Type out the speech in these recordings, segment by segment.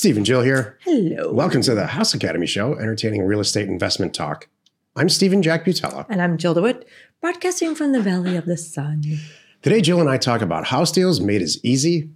Steve and Jill here. Hello. Welcome to the House Academy Show, entertaining real estate investment talk. I'm Steven Jack Butala. And I'm Jill DeWit, broadcasting from the Valley of the Sun. Today, Jill and I talk about house deals made as easy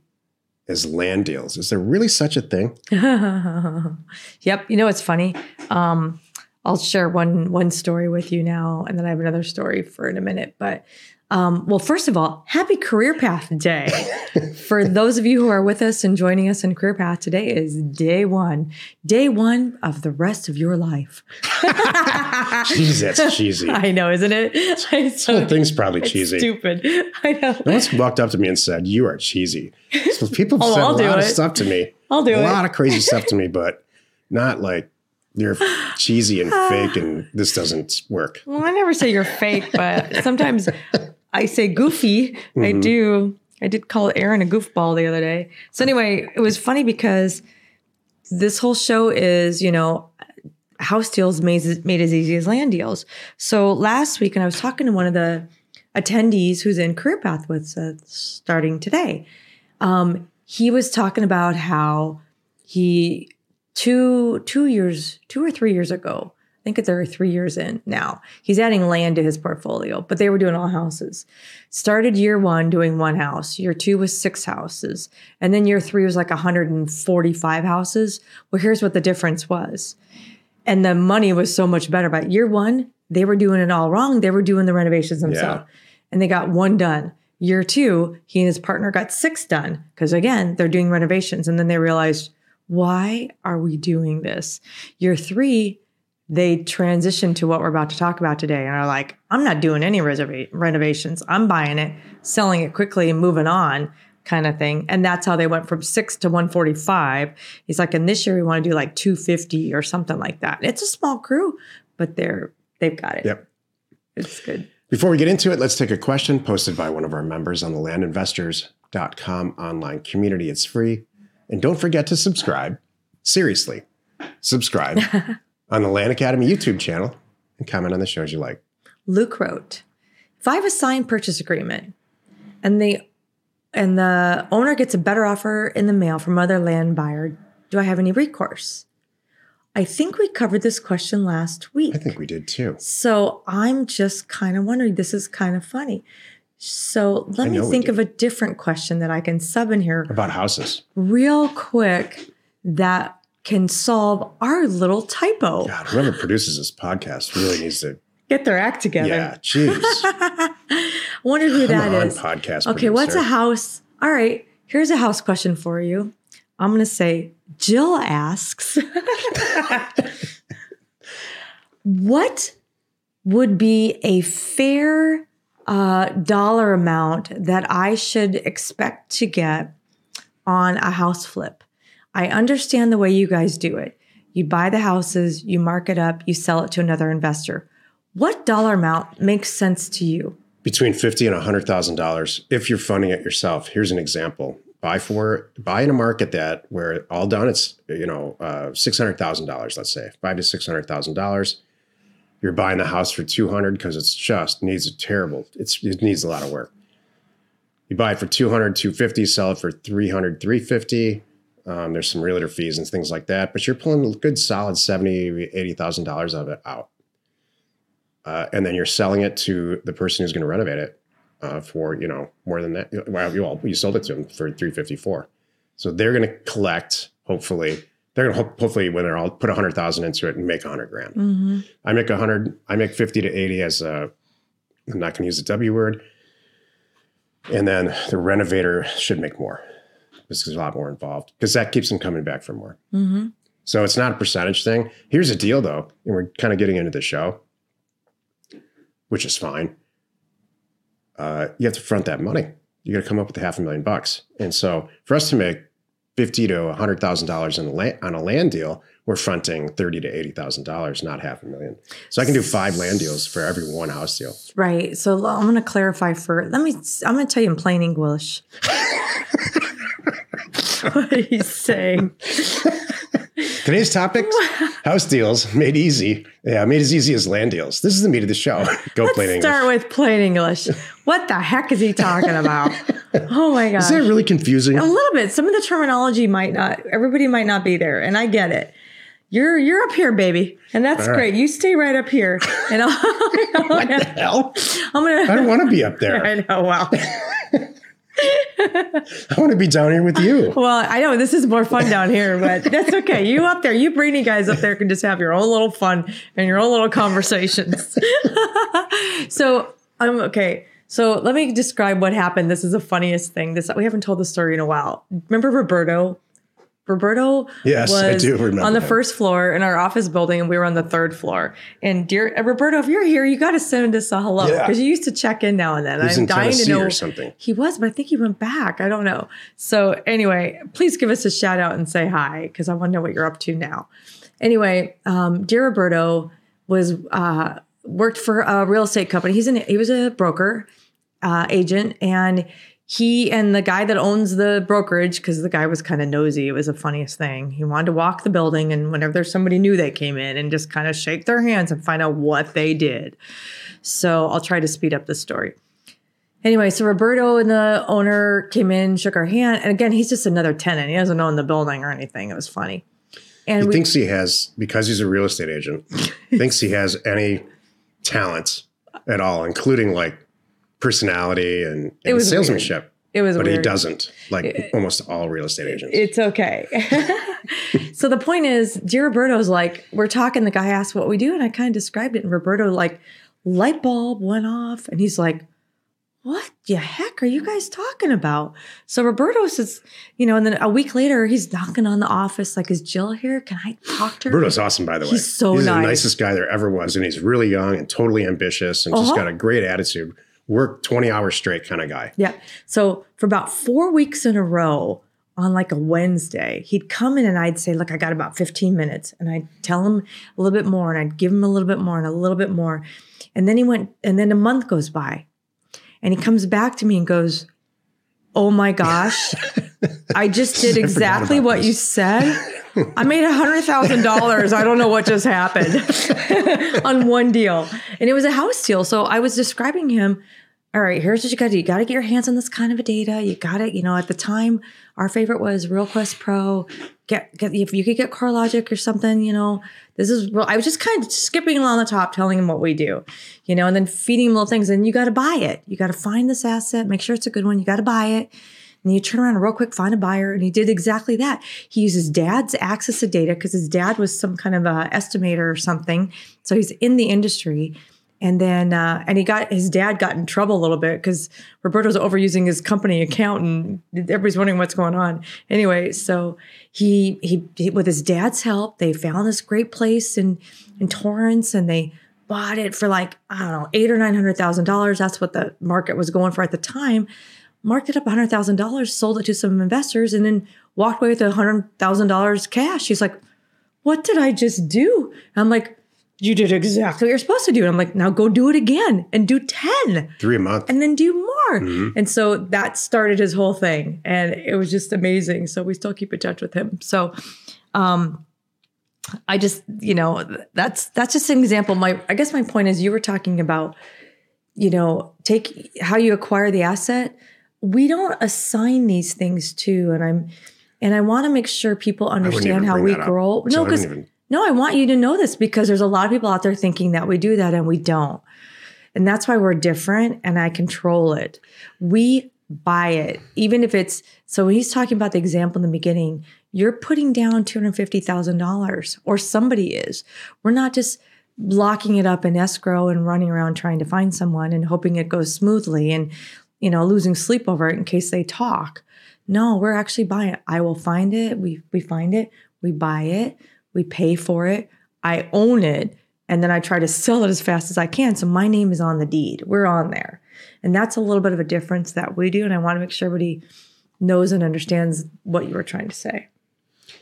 as land deals. Is there really such a thing? yep. You know what's funny? Um, I'll share one one story with you now, and then I have another story for in a minute. But um, well, first of all, happy Career Path Day. For those of you who are with us and joining us in Career Path, today is day one, day one of the rest of your life. Jeez, that's cheesy. I know, isn't it? This whole thing's probably It's cheesy. Stupid. I know. No one's walked up to me and said, You are cheesy. So people have Oh, said I'll a do lot of stuff to me. I'll do a it. A lot of crazy stuff to me, but not like you're cheesy and fake and this doesn't work. Well, I never say you're fake, but sometimes I say goofy. I Mhm. do. I did call Aaron a goofball the other day. So anyway, it was funny because this whole show is, you know, house deals made, made as easy as land deals. So last week, and I was talking to one of the attendees who's in Career Path with uh, starting today. Um, he was talking about how he two two years two or three years ago i think they're three years in now. He's adding land to his portfolio but they were doing all houses. Started year one doing one house year two was six houses and then year three was like 145 houses. Well here's what the difference was. And the money was so much better but year one they were doing it all wrong. They were doing the renovations themselves and they got one done. Year two he and his partner got six done because again they're doing renovations. And then they realized why are we doing this? Year three, they transitioned to what we're about to talk about today and are like, I'm not doing any reserva- renovations. I'm buying it, selling it quickly and moving on kind of thing. And that's how they went from six to 145. He's like, and this year we want to do like 250 or something like that. It's a small crew, but they're, they've got it. Yep. It's good. Before we get into it, let's take a question posted by one of our members on the landinvestors.com online community. It's free. And don't forget to subscribe. Seriously, subscribe on the Land Academy YouTube channel and comment on the shows you like. Luke wrote, if I have a signed purchase agreement and the and the owner gets a better offer in the mail from other land buyer, do I have any recourse? I think we covered this question last week. I think we did too. So I'm just kind of wondering, this is kind of funny. So let me think of a different question that I can sub in here About houses. real quick that can solve our little typo. God, whoever produces this podcast really needs to. Get their act together. Yeah, jeez. I wonder who Come that on, is. podcast. Okay, what's a house? All right, here's a house question for you. I'm going to say Jill asks, What would be a fair uh, dollar amount that I should expect to get on a house flip? I understand the way you guys do it. You buy the houses, you mark it up, you sell it to another investor. What dollar amount makes sense to you? between fifty and hundred thousand dollars if you're funding it yourself. Here's an example: buy for buy in a market that where all done it's you know uh, six hundred thousand dollars. Let's say five to six hundred thousand dollars. You're buying the house for two hundred because it's just needs a terrible. It's it needs a lot of work. You buy it for 200, 250, sell it for 300, 350. Um, there's some realtor fees and things like that, but you're pulling a good solid 70, 80,000 dollars of it out uh, and then you're selling it to the person who's going to renovate it uh, for you know more than that. Well, you all you sold it to them for three fifty four, so they're going to collect. Hopefully, they're going to hope, hopefully when they're all put a hundred thousand into it and make a hundred grand. Mm-hmm. I make a hundred. I make fifty to eighty as a. I'm not going to use the W word. And then the renovator should make more because there's a lot more involved because that keeps them coming back for more. Mm-hmm. So it's not a percentage thing. Here's a deal though, and we're kind of getting into the show, which is fine. Uh, you have to front that money. You got to come up with a half a million bucks. And so for us to make fifty to a hundred thousand dollars on a la- on a land deal, we're fronting thirty to eighty thousand dollars, not half a million. So I can do five land deals for every one house deal. Right. So I'm going to clarify for. Let me. I'm going to tell you in plain English. what he's saying. Today's topic: house deals made easy. Yeah, made as easy as land deals. This is the meat of the show. Go plain Let's English. start with plain English. What the heck is he talking about? Oh my gosh. Is that really confusing? a little bit. Some of the terminology might not. Everybody might not be there, and I get it. You're you're up here, baby, and that's All right. great. You stay right up here, and I'll, what the hell? I'm gonna. I don't want to be up there. I know. Wow. I want to be down here with you. Well, I know this is more fun down here, but that's okay. You up there, you brainy guys up there can just have your own little fun and your own little conversations. so I'm okay. So let me describe what happened. This is the funniest thing. This we haven't told the story in a while. Remember Roberto? Roberto Yes, I do remember on the him. first floor in our office building, and we were on the third floor. And dear uh, Roberto, if you're here, you got to send us a hello Yeah. because you used to check in now and then. He was I'm in dying to know something. he was, but I think he went back. I don't know. So anyway, please give us a shout out and say hi because I want to know what you're up to now. Anyway, um, dear Roberto was uh, worked for a real estate company. He's an he was a broker uh, agent, and he and the guy that owns the brokerage because the guy was kind of nosy. It was the funniest thing. He wanted to walk the building, and whenever there's somebody new, they came in and just kind of shake their hands and find out what they did. So I'll try to speed up the story. Anyway, so Roberto and the owner came in, shook our hand, and again, he's just another tenant. He doesn't own the building or anything. It was funny. And He we, thinks he has, because he's a real estate agent, thinks he has any talent at all, including like personality and, It and was weird. salesmanship. it was But he doesn't, like almost all real estate agents. It's okay. so the point is, dear Roberto's like, we're talking. The guy asked what we do, and I kind of described it. And Roberto, like, light bulb went off, and he's like, "What the heck are you guys talking about?" So Roberto says, you know, and then a week later, he's knocking on the office, like, "Is Jill here? Can I talk to her?" Bruto's awesome, by the way. He's so He's nice. the nicest guy there ever was, and he's really young and totally ambitious, and just Uh-huh. got a great attitude. Work twenty hours straight kind of guy. Yeah. So for about four weeks in a row on like a Wednesday, he'd come in and I'd say, Look, I got about 15 minutes. And I'd tell him a little bit more and I'd give him a little bit more and a little bit more. And then he went, and then a month goes by and he comes back to me and goes, Oh my gosh, I just did exactly what this. you said. I made a hundred thousand dollars. I don't know what just happened on one deal, and it was a house deal. So I was describing him. All right, here's what you got to do. You got to get your hands on this kind of a data. You got to, you know, at the time, our favorite was RealQuest Pro. Get, get if you could get CoreLogic or something, you know, this is real. I was just kind of skipping along the top, telling him what we do, you know, and then feeding him little things. And you got to buy it. You got to find this asset, make sure it's a good one. You got to buy it. And you turn around real quick, find a buyer. And he did exactly that. He uses dad's access to data because his dad was some kind of a estimator or something. So he's in the industry. And then, uh, and he got his dad got in trouble a little bit because Roberto's overusing his company account, and everybody's wondering what's going on. Anyway, so he, he he with his dad's help, they found this great place in in Torrance, and they bought it for like I don't know eight or nine hundred thousand dollars. That's what the market was going for at the time. Marked it up hundred thousand dollars, sold it to some investors, and then walked away with a hundred thousand dollars cash. He's like, "What did I just do?" And I'm like, "You did exactly what you're supposed to do." And I'm like, "Now go do it again and do ten Three a month. and then do more. Mhm. And so that started his whole thing. And it was just amazing. So we still keep in touch with him. So um I just, you know, that's that's just an example. My I guess my point is you were talking about, you know, take how you acquire the asset. We don't assign these things to, and I'm and I want to make sure people understand how we that up. grow. No, because even- no, I want you to know this because there's a lot of people out there thinking that we do that and we don't. And that's why we're different and I control it. We buy it, even if it's so when he's talking about the example in the beginning, you're putting down $250,000 or somebody is. We're not just locking it up in escrow and running around trying to find someone and hoping it goes smoothly and you know losing sleep over it in case they talk. No, we're actually buying it. I will find it. We we find it. We buy it. We pay for it. I own it. And then I try to sell it as fast as I can. So my name is on the deed. We're on there. And that's a little bit of a difference that we do. And I want to make sure everybody knows and understands what you were trying to say.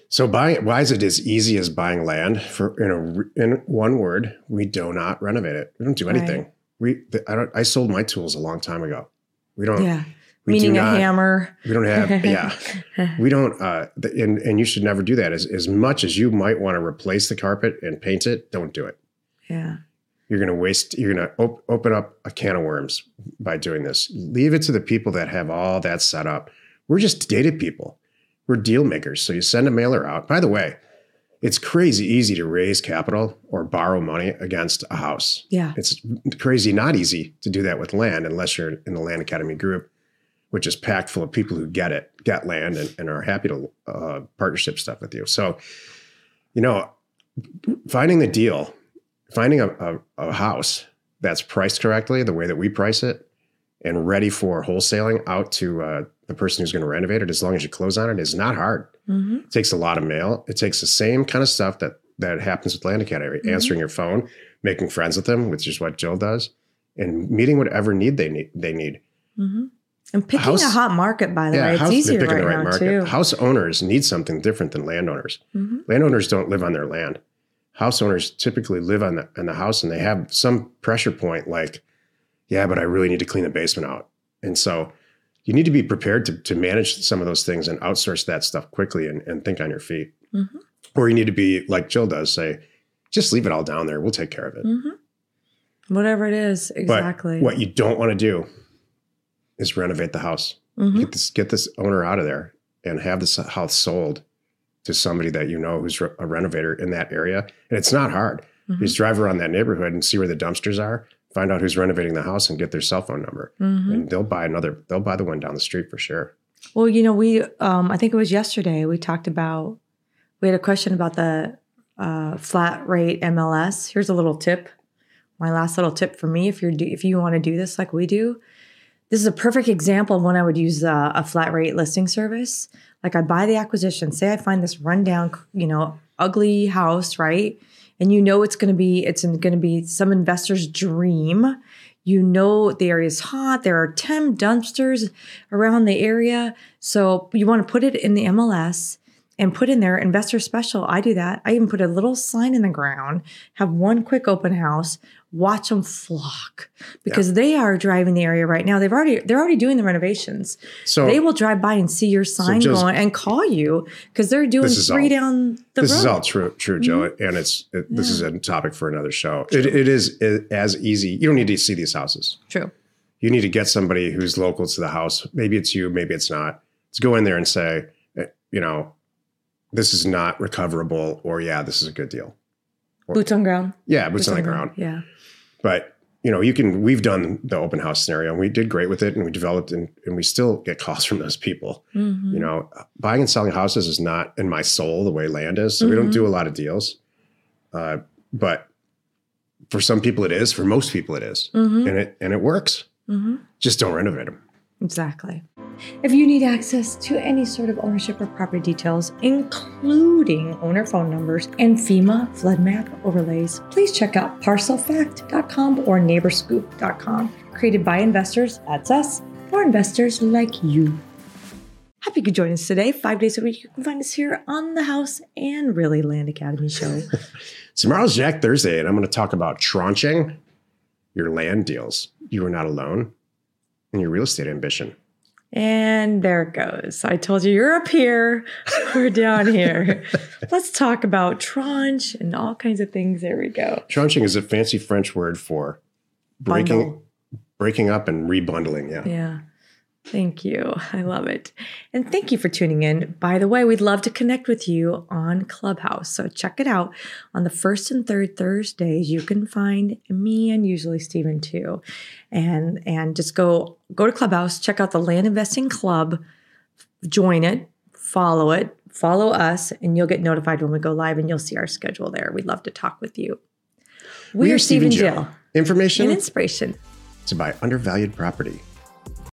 So buying why is it as easy as buying land for in a in one word? We do not renovate it. We don't do Right. anything. We I don't I sold my tools a long time ago. We don't. Yeah. We Meaning do a hammer. We don't have. yeah. We don't. Uh, and and you should never do that. As as much as you might want to replace the carpet and paint it, don't do it. Yeah. you're going to waste, you're going to op- open up a can of worms by doing this. Leave it to the people that have all that set up. We're just data people, we're deal makers. So you send a mailer out. By the way, it's crazy easy to raise capital or borrow money against a house. Yeah. It's crazy not easy to do that with land unless you're in the Land Academy group, which is packed full of people who get it, get land, and, and are happy to uh, partnership stuff with you. So, you know, finding the deal, finding a, a, a house that's priced correctly, the way that we price it, and ready for wholesaling out to uh, the person who's going to renovate it, as long as you close on it, is not hard. Mm-hmm. It takes a lot of mail. It takes the same kind of stuff that that happens with Land Academy, Mhm. answering your phone, making friends with them, which is what Jill does, and meeting whatever need they need. They need. Mm-hmm. And picking House- a hot market, by the way, it's house, easier picking right the right now market. too. House owners need something different than landowners. hmm Landowners don't live on their land. House owners typically live on the on the house, and they have some pressure point, like, yeah, but I really need to clean the basement out, and so. You need to be prepared to, to manage some of those things and outsource that stuff quickly and, and think on your feet. Mhm. Or you need to be like Jill does, say, just leave it all down there. We'll take care of it. hmm Whatever it is, exactly. But what you don't want to do is renovate the house. Mhm. Get this get this owner out of there and have this house sold to somebody that you know who's a renovator in that area. And it's not hard. Mhm. You just drive around that neighborhood and see where the dumpsters are, find out who's renovating the house and get their cell phone number. Mhm. And they'll buy another, they'll buy the one down the street for sure. Well, you know, we um, I think it was yesterday we talked about we had a question about the uh, flat rate MLS. Here's a little tip. My last little tip for me, if you're do, if you want to do this like we do, this is a perfect example of when I would use a, a flat rate listing service. Like I buy the acquisition. Say I find this rundown, you know, ugly house, right? And you know it's going to be it's going to be some investor's dream. You know the area is hot. There are 10 dumpsters around the area. So you want to put it in the MLS and put in there investor special. I do that. I even put a little sign in the ground, have one quick open house, watch them flock because they are driving the area right now. They've already they're already doing the renovations. So they will drive by and see your sign just- going and call you because they're doing three all- down the this road. is all true, true, Joe. And it's, it, this is a topic for another show. It, it is as easy. You don't need to see these houses. True. you need to get somebody who's local to the house. Maybe it's you, maybe it's not. Let's go in there and say, eh, you know, this is not recoverable, or yeah, this is a good deal. Boots on ground. Yeah, boots on the ground. Yeah. But you know, you can. We've done the open house scenario, and we did great with it, and we developed, and, and we still get calls from those people. Mhm. You know, buying and selling houses is not in my soul the way land is. So we don't Mhm. do a lot of deals. Uh, but for some people, it is. For most people, it is, Mhm. and it and it works. Mhm. Just don't renovate them. Exactly. If you need access to any sort of ownership or property details, including owner phone numbers and FEMA flood map overlays, please check out parcelfact.com or neighborscoop.com. Created by investors, that's us, for investors like you. Happy you could join us today. Five days a week, you can find us here on the House and Really Land Academy show. Tomorrow's Jack Thursday, and I'm going to talk about tranching your land deals. You are not alone in your real estate ambition. And there it goes. I told you you're up here, we're down here. Let's talk about tranche and all kinds of things. There we go. Tranching is a fancy French word for breaking Bundle. breaking up and rebundling. Yeah. Yeah. Thank you. I love it. And thank you for tuning in. By the way, we'd love to connect with you on Clubhouse. So check it out. On the first and third Thursdays, you can find me and usually Steven too. And and just go go to Clubhouse, check out the Land Investing Club, join it, follow it, follow us, and you'll get notified when we go live and you'll see our schedule there. We'd love to talk with you. We, are Steven Jill. Information And inspiration. to buy undervalued property.